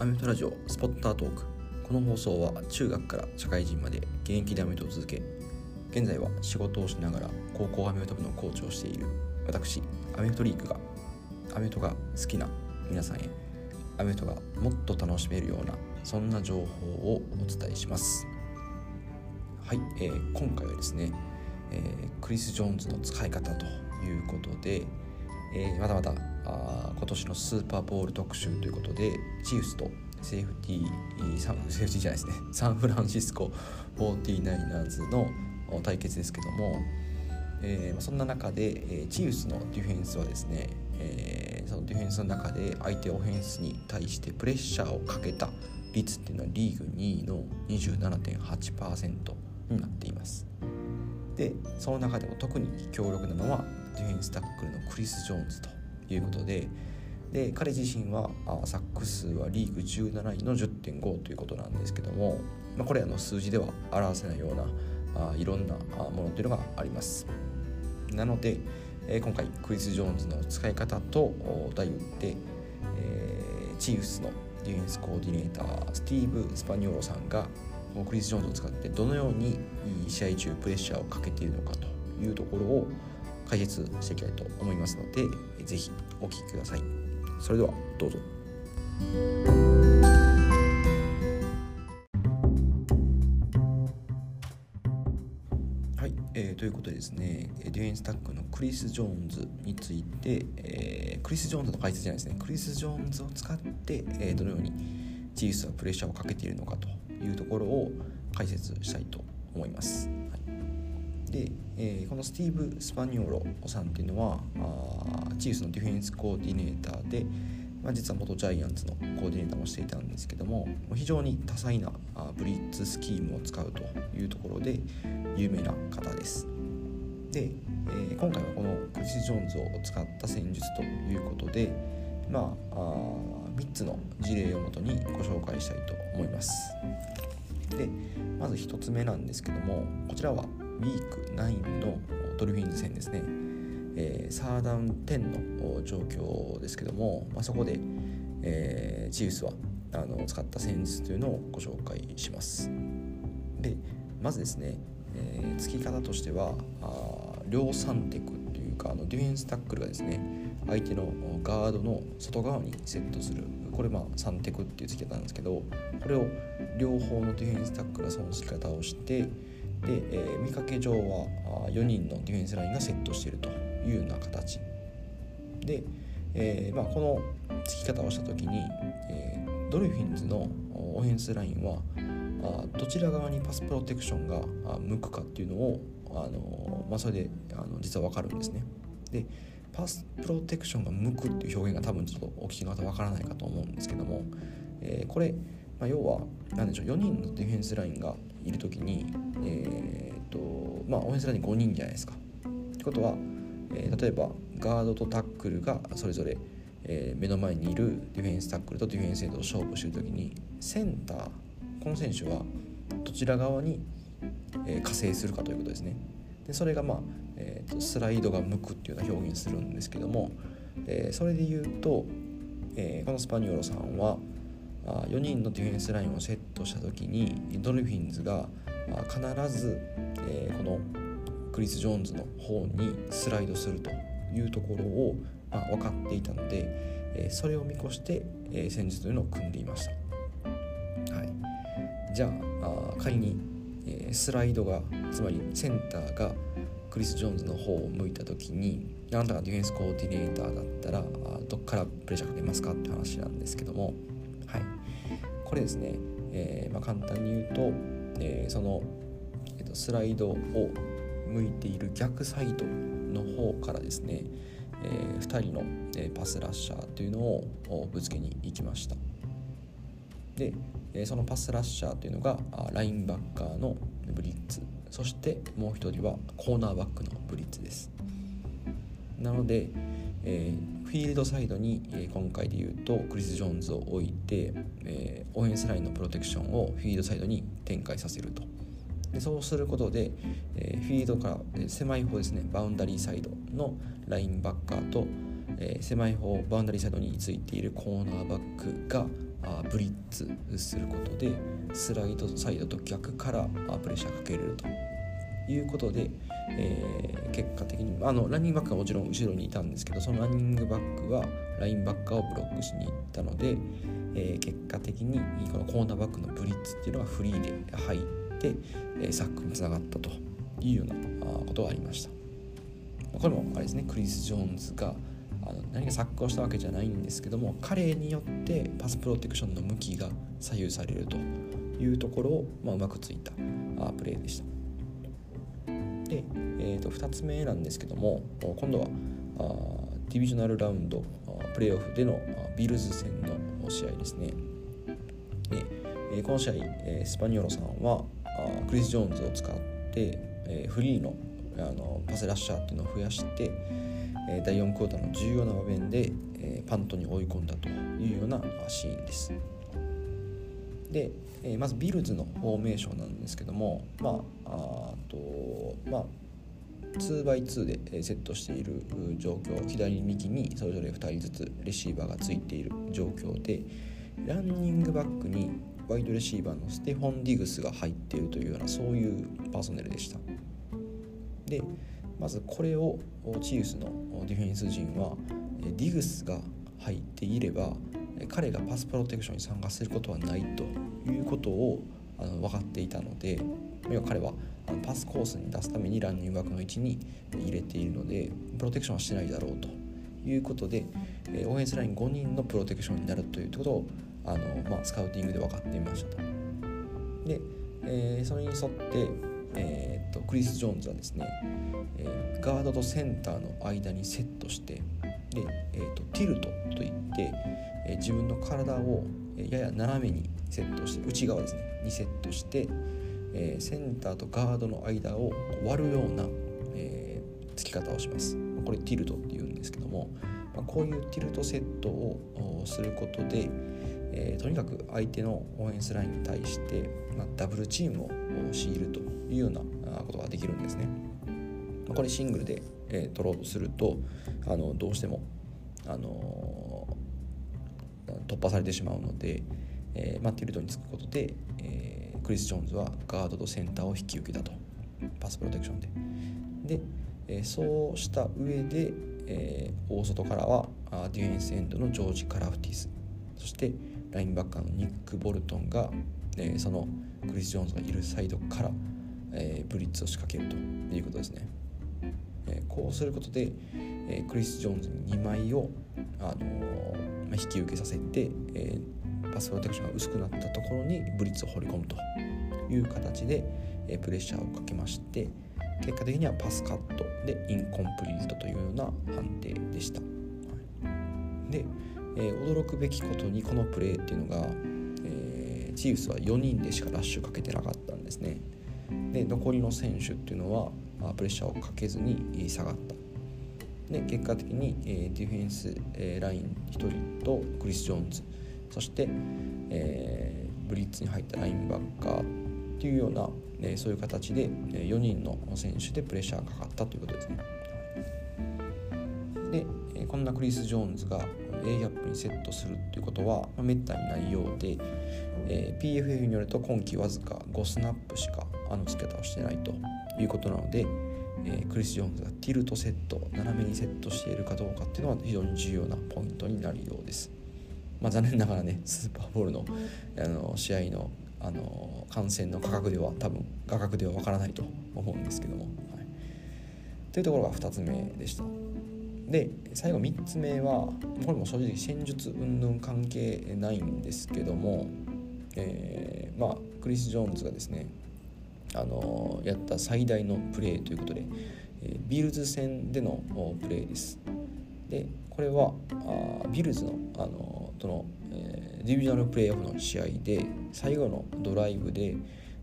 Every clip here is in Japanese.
アメフトラジオスポッタートーク。この放送は中学から社会人まで現役でアメフトを続け現在は仕事をしながら高校アメフト部のコーチをしている私アメフトリークがアメフトが好きな皆さんへアメフトがもっと楽しめるようなそんな情報をお伝えします。はい、えー、今回はですね、えー、クリス・ジョーンズの使い方ということで、えー、まだまだあ今年のスーパーボール特集ということでチーフスとセーフティーサンセーフティーじゃないですね。サンフランシスコ 49ers の対決ですけども、えー、そんな中で、えー、チーフスのディフェンスはですね、えー、そのディフェンスの中で相手オフェンスに対してプレッシャーをかけた率っていうのはリーグ2位の27.8%になっています。でその中でも特に強力なのはディフェンスタックルのクリス・ジョーンズということでで彼自身はあサック数はリーグ17位の10.5ということなんですけども、まあ、これあの数字では表せないようなあいろんなものというのがあります。なので、えー、今回クリス・ジョーンズの使い方と題打って、えー、チーフスのディフェンスコーディネータースティーブ・スパニョーロさんがクリス・ジョーンズを使ってどのように試合中プレッシャーをかけているのかというところを解説していきたいと思いますので是非お聴きください。それではどうぞ。はい、えー、ということでですねディフェンスタックのクリス・ジョーンズについて、えー、クリス・ジョーンズの解説じゃないですね。クリス・ジョーンズを使って、えー、どのようにチーフスはプレッシャーをかけているのかというところを解説したいと思います。はい。で、えー、このスティーブ・スパニョーロさんっていうのはあチーフスのディフェンスコーディネーターで、まあ、実は元ジャイアンツのコーディネーターもしていたんですけども非常に多彩なあブリッツスキームを使うというところで有名な方です。で、えー、今回はこのクリス・ジョーンズを使った戦術ということで、まあ、あ3つの事例をもとにご紹介したいと思います。でまず1つ目なんですけどもこちらはウィーク9のドルフィンズ戦ですね、えー、サーダウン10の状況ですけども、まあ、そこで、えー、チーフスはあの使った戦術というのをご紹介します。でまずですね、えー、付き方としてはあ両三テクっていうかあのディフェンスタックルがですね相手のガードの外側にセットする。これまあ3テクっていう付き方なんですけどこれを両方のディフェンスタックルがその付き方をしてで、えー、見かけ上は4人のディフェンスラインがセットしているというような形で、えーまあ、このつき方をした時に、えー、ドルフィンズのオフェンスラインはあどちら側にパスプロテクションが向くかっていうのをあの、まあ、それであの実は分かるんですね。でパスプロテクションが向くっていう表現が多分ちょっとお聞きの方分からないかと思うんですけども、えー、これ、まあ、要は何でしょう4人のディフェンスラインがいる時に、えーとまあ、オフェンスライン5人じゃないですか。ってことは、えー、例えばガードとタックルがそれぞれ、えー、目の前にいるディフェンスタックルとディフェンスエンドを勝負してる時にセンターこの選手はどちら側に、えー、加勢するかということですね。でそれが、まあえーと、スライドが向くっていうような表現するんですけども、えー、それで言うと、えー、このスパニョロさんは4人のディフェンスラインをセットした時にドルフィンズが必ず、えこのクリス・ジョーンズの方にスライドするというところを、ま分かっていたので、えそれを見越して、え戦術というのを組んでいました。はい、じゃあ仮に、えスライドがつまりセンターがクリス・ジョーンズの方を向いた時にあなたがディフェンスコーディネーターだったらどっからプレッシャーかけますかって話なんですけどもこれですね、えー、まあ、簡単に言うと、えー、その、えーと、スライドを向いている逆サイドの方からですね、えー、2人の、えパスラッシャーというのをぶつけに行きました。で、えそのパスラッシャーというのがラインバッカーのブリッツ。そしてもう1人はコーナーバックのブリッツです。なので、えー、フィールドサイドに、えー、今回で言うとクリス・ジョーンズを置いて、えー、オフェンスラインのプロテクションをフィールドサイドに展開させると。でそうすることで、えー、フィールドから、え、狭い方ですねバウンダリーサイドのラインバッカーと、え、狭い方バウンダリーサイドについているコーナーバックがあブリッツすることでスライドサイドと逆からプレッシャーかけれると。いうことで、えー、結果的にあのランニングバックはもちろん後ろにいたんですけどそのランニングバックはラインバッカーをブロックしに行ったので、えー、結果的にこのコーナーバックのブリッツっていうのがフリーで入って、え、サックにつながったというようなことがありました。これもあれですねクリス・ジョーンズがあの何かサックをしたわけじゃないんですけども彼によってパスプロテクションの向きが左右されるというところを、まあ、うまくついたプレーでした。で、えー、と2つ目なんですけども今度はあディビジョナルラウンドプレーオフでのビルズ戦の試合ですねで、えこの試合、えスパニョロさんはクリス・ジョーンズを使って、えフリーのあのパスラッシャーっていうのを増やして、え第4クォーターの重要な場面で、えパントに追い込んだというようなシーンです。で、えまずビルズのフォーメーションなんですけどもまああとまあ 2x2 でセットしている状況左右にそれぞれ2人ずつレシーバーがついている状況でランニングバックにワイドレシーバーのステフォン・ディグスが入っているというようなそういうパーソネルでした。でまずこれをチーフスのディフェンス陣はディグスが入っていれば彼がパスプロテクションに参加することはないということをあの分かっていたので要は彼はあのパスコースに出すためにランニング枠の位置に入れているのでプロテクションはしてないだろうということで、えー、オフェンスライン5人のプロテクションになるということをあの、まあ、スカウティングで分かっていましたと。で、えー、それに沿って、えー、っとクリス・ジョーンズはですね、えー、ガードとセンターの間にセットしてで、えー、とティルトといって、えー、自分の体をやや斜めにセットして内側ですねにセットして、えー、センターとガードの間を割るような、えー、つき方をしますこれティルトっていうんですけども、まあ、こういうティルトセットをすることで、えー、とにかく相手のオフェンスラインに対して、まあ、ダブルチームを強いるというようなことができるんですね。これシングルで、えー、取ろうとするとあのどうしても、あのー、突破されてしまうので、えーまあ、ティルトにつくことで、えー、クリス・ジョーンズはガードとセンターを引き受けたとパスプロテクションで。で、えー、そうした上で、えー、大外からはディフェンスエンドのジョージ・カラフティスそしてラインバッカーのニック・ボルトンが、えー、そのクリス・ジョーンズがいるサイドから、えー、ブリッツを仕掛けるということですね。こうすることで、え、クリス・ジョーンズに2枚を、あの、ま、引き受けさせて、え、パスプロテクションが薄くなったところにブリッツを放り込むという形で、え、プレッシャーをかけまして結果的にはパスカットでインコンプリートというような判定でした。で、え、驚くべきことにこのプレーっていうのが、えー、チーフスは4人でしかラッシュかけてなかったんですね。で残りの選手っていうのはまあ、プレッシャーをかけずに下がったで結果的に、えー、ディフェンス、えー、ライン1人とクリス・ジョーンズそして、えー、ブリッツに入ったラインバッカーっていうような、えそういう形でえ4人の選手でプレッシャーがかかったということですね。で、えこんなクリス・ジョーンズが A ギャップにセットするっていうことは、まあ、めったにないようで、え PFF によると今季わずか5スナップしかあの付け方をしてないということなので、えー、クリス・ジョーンズがティルトセット斜めにセットしているかどうかっていうのは非常に重要なポイントになるようです。まあ、残念ながらねスーパーボールのあの試合のあの観戦の価格では多分価格ではわからないと思うんですけども、はい、というところが2つ目でした。で最後3つ目はこれも正直戦術云々関係ないんですけども、えー、まあクリス・ジョーンズがですねあのやった最大のプレーということで、えー、ビルズ戦でのプレーです。でこれはあビルズのあのとの、えー、ディビジョナルプレーオフの試合で最後のドライブで、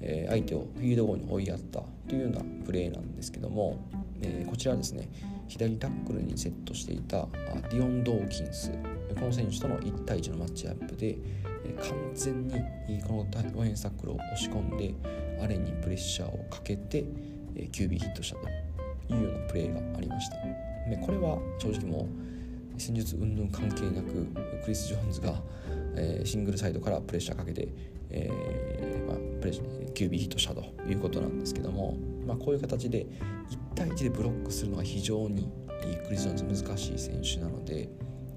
えー、相手をフィールドゴールに追いやったというようなプレーなんですけども、えー、こちらですね左タックルにセットしていたディオン・ドーキンスこの選手との1対1のマッチアップで完全にこのオフェンスタックルを押し込んでアレンにプレッシャーをかけて QB ヒットしたというようなプレーがありました。でこれは正直もう、戦術云々関係なくクリス・ジョーンズが、え、シングルサイドからプレッシャーかけて、えーまあ、プレ QB ヒットしたということなんですけども、まあ、こういう形で1対1でブロックするのが非常にクリス・ジョーンズ難しい選手なので、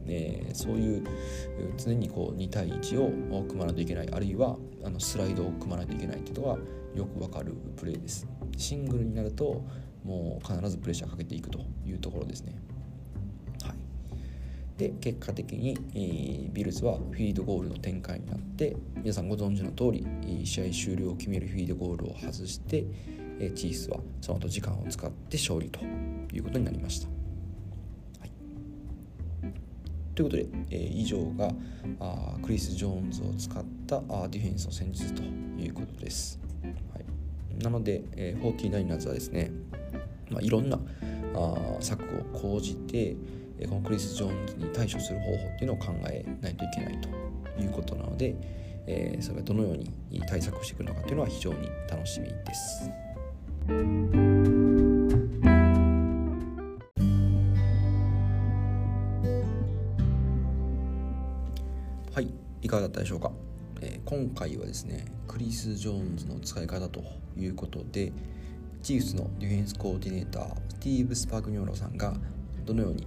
えー、そういう常にこう2対1を組まないといけない。あるいはあのスライドを組まないといけないっていうのはよくわかるプレーです。シングルになるともう必ずプレッシャーかけていくというところですね。で結果的に、えー、ビルズはフィードゴールの展開になって皆さんご存知の通り試合終了を決めるフィードゴールを外して、え、チースはその後時間を使って勝利ということになりました。はい、ということで、え、以上があクリス・ジョーンズを使ったあディフェンスの戦術ということです。はい、なので、えー、49ers はですね、まあ、いろんなあ策を講じて、このクリス・ジョーンズに対処する方法っていうのを考えないといけないということなので、えー、それがどのように対策をしていくのかというのは非常に楽しみです。はいいかがだったでしょうか、えー、今回はですねクリス・ジョーンズの使い方ということでチーフスのディフェンスコーディネータースティーブ・スパーグニョーロさんがどのように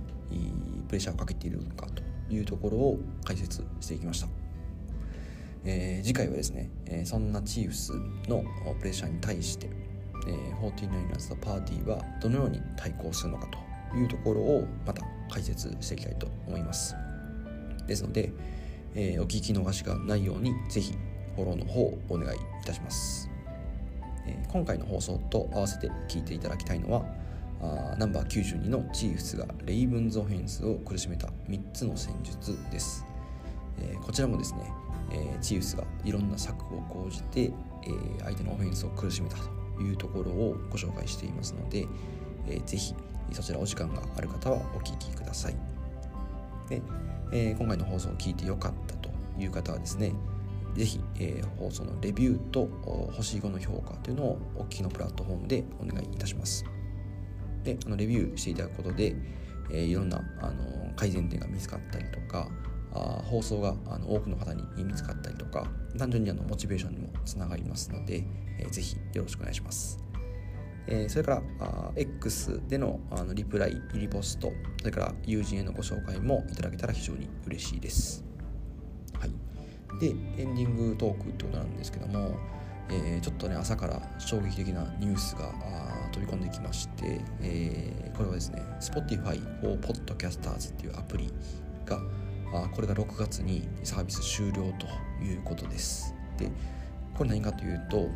プレッシャーをかけているのかというところを解説していきました、えー、次回はですね、え、そんなチーフスのプレッシャーに対して、えー、49ers とパーティーはどのように対抗するのかというところをまた解説していきたいと思います。ですので、えー、お聞き逃しがないようにぜひフォローの方をお願いいたします、えー、今回の放送と合わせて聞いていただきたいのはあナンバー92のチーフスがレイブンズオフェンスを苦しめた3つの戦術です、えー、こちらもですね、えー、チーフスがいろんな策を講じて、えー、相手のオフェンスを苦しめたと。いうところをご紹介していますので、えー、ぜひそちらお時間がある方はお聞きくださいで、えー、今回の放送を聞いてよかったという方はですねぜひ、えー、放送のレビューと星5の評価というのをお聞きのプラットフォームでお願いいたします。であのレビューしていただくことで、えー、いろんなあの改善点が見つかったりとかあ放送があの多くの方に見つかったりとか単純にあのモチベーションにもつながりますので、えー、ぜひよろしくお願いします。えー、それからあ X でのあのリプライ、リポスト、それから友人へのご紹介もいただけたら非常に嬉しいです。はい、で、エンディングトークってことなんですけども、えー、ちょっとね朝から衝撃的なニュースが飛び込んできまして、えー、これはですね Spotify for Podcasters っていうアプリがあこれが6月にサービス終了ということです。でこれ何かというと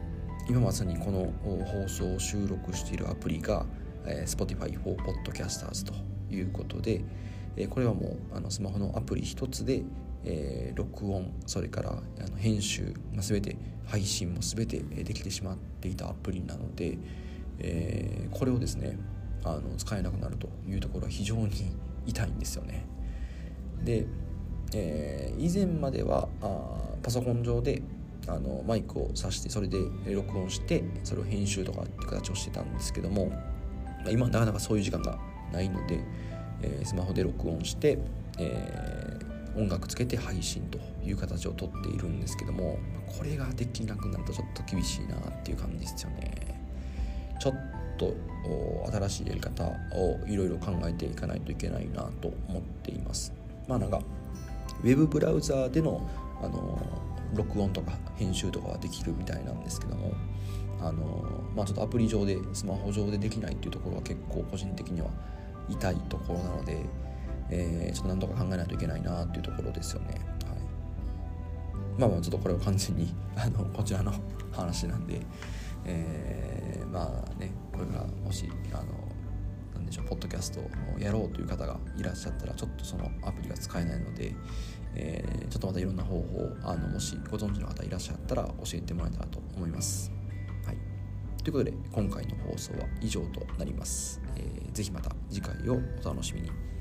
今まさにこの放送を収録しているアプリが、えー、Spotify for Podcasters ということで、これはもうあのスマホのアプリ一つでえー、録音それからあの編集、まあ、全て配信も全てできてしまっていたアプリなので、えー、これをですねあの使えなくなるというところは非常に痛いんですよね。で、えー、以前まではあパソコン上であのマイクを挿してそれで録音してそれを編集とかって形をしてたんですけども今なかなかそういう時間がないので、えー、スマホで録音して、えー、音楽つけて配信という形をとっているんですけどもこれができなくなるとちょっと厳しいなっていう感じですよね。ちょっと新しいやり方をいろいろ考えていかないといけないなと思っています。まあなんかウェブブラウザーでのあの録音とか編集とかはできるみたいなんですけどもあのまあちょっとアプリ上でスマホ上でできないっていうところは結構個人的には痛いところなので、えー、ちょっとなんとか考えないといけないなっていうところですよね。はい、まあまあちょっとこれは完全に あのこちらの話なんで、えー、まあねこれからもしあのなんでしょうポッドキャストをやろうという方がいらっしゃったらちょっとそのアプリが使えないので、えー、ちょっとまたいろんな方法あのもしご存知の方いらっしゃったら教えてもらえたらと思います。はい、ということで今回の放送は以上となります。えー、ぜひまた次回をお楽しみに。